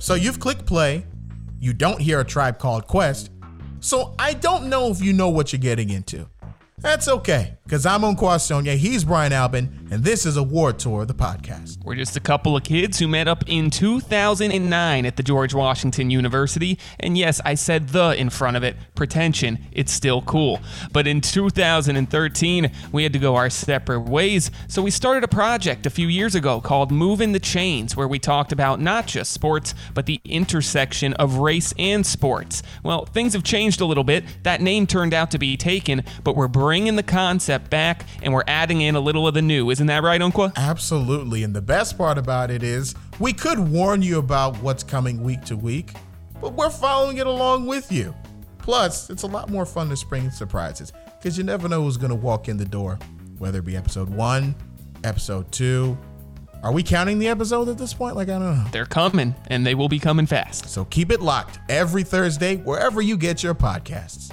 So you've clicked play, you don't hear a tribe called Quest, so I don't know if you know what you're getting into. That's okay, because I'm Unqua Sonia, he's Brian Albin, and this is Award Tour, of the podcast. We're just a couple of kids who met up in 2009 at the George Washington University. And yes, I said the in front of it. Pretension, it's still cool. But in 2013, we had to go our separate ways. So we started a project a few years ago called Moving the Chains, where we talked about not just sports, but the intersection of race and sports. Well, things have changed a little bit. That name turned out to be taken, but we're bringing the concept back and we're adding in a little of the new. Isn't that right, Unqua? Absolutely. And the best part about it is we could warn you about what's coming week to week, but we're following it along with you. Plus, it's a lot more fun to spring surprises because you never know who's going to walk in the door, whether it be episode one, episode two. Are we counting the episode at this point? Like, I don't know. They're coming, and they will be coming fast. So keep it locked every Thursday, wherever you get your podcasts.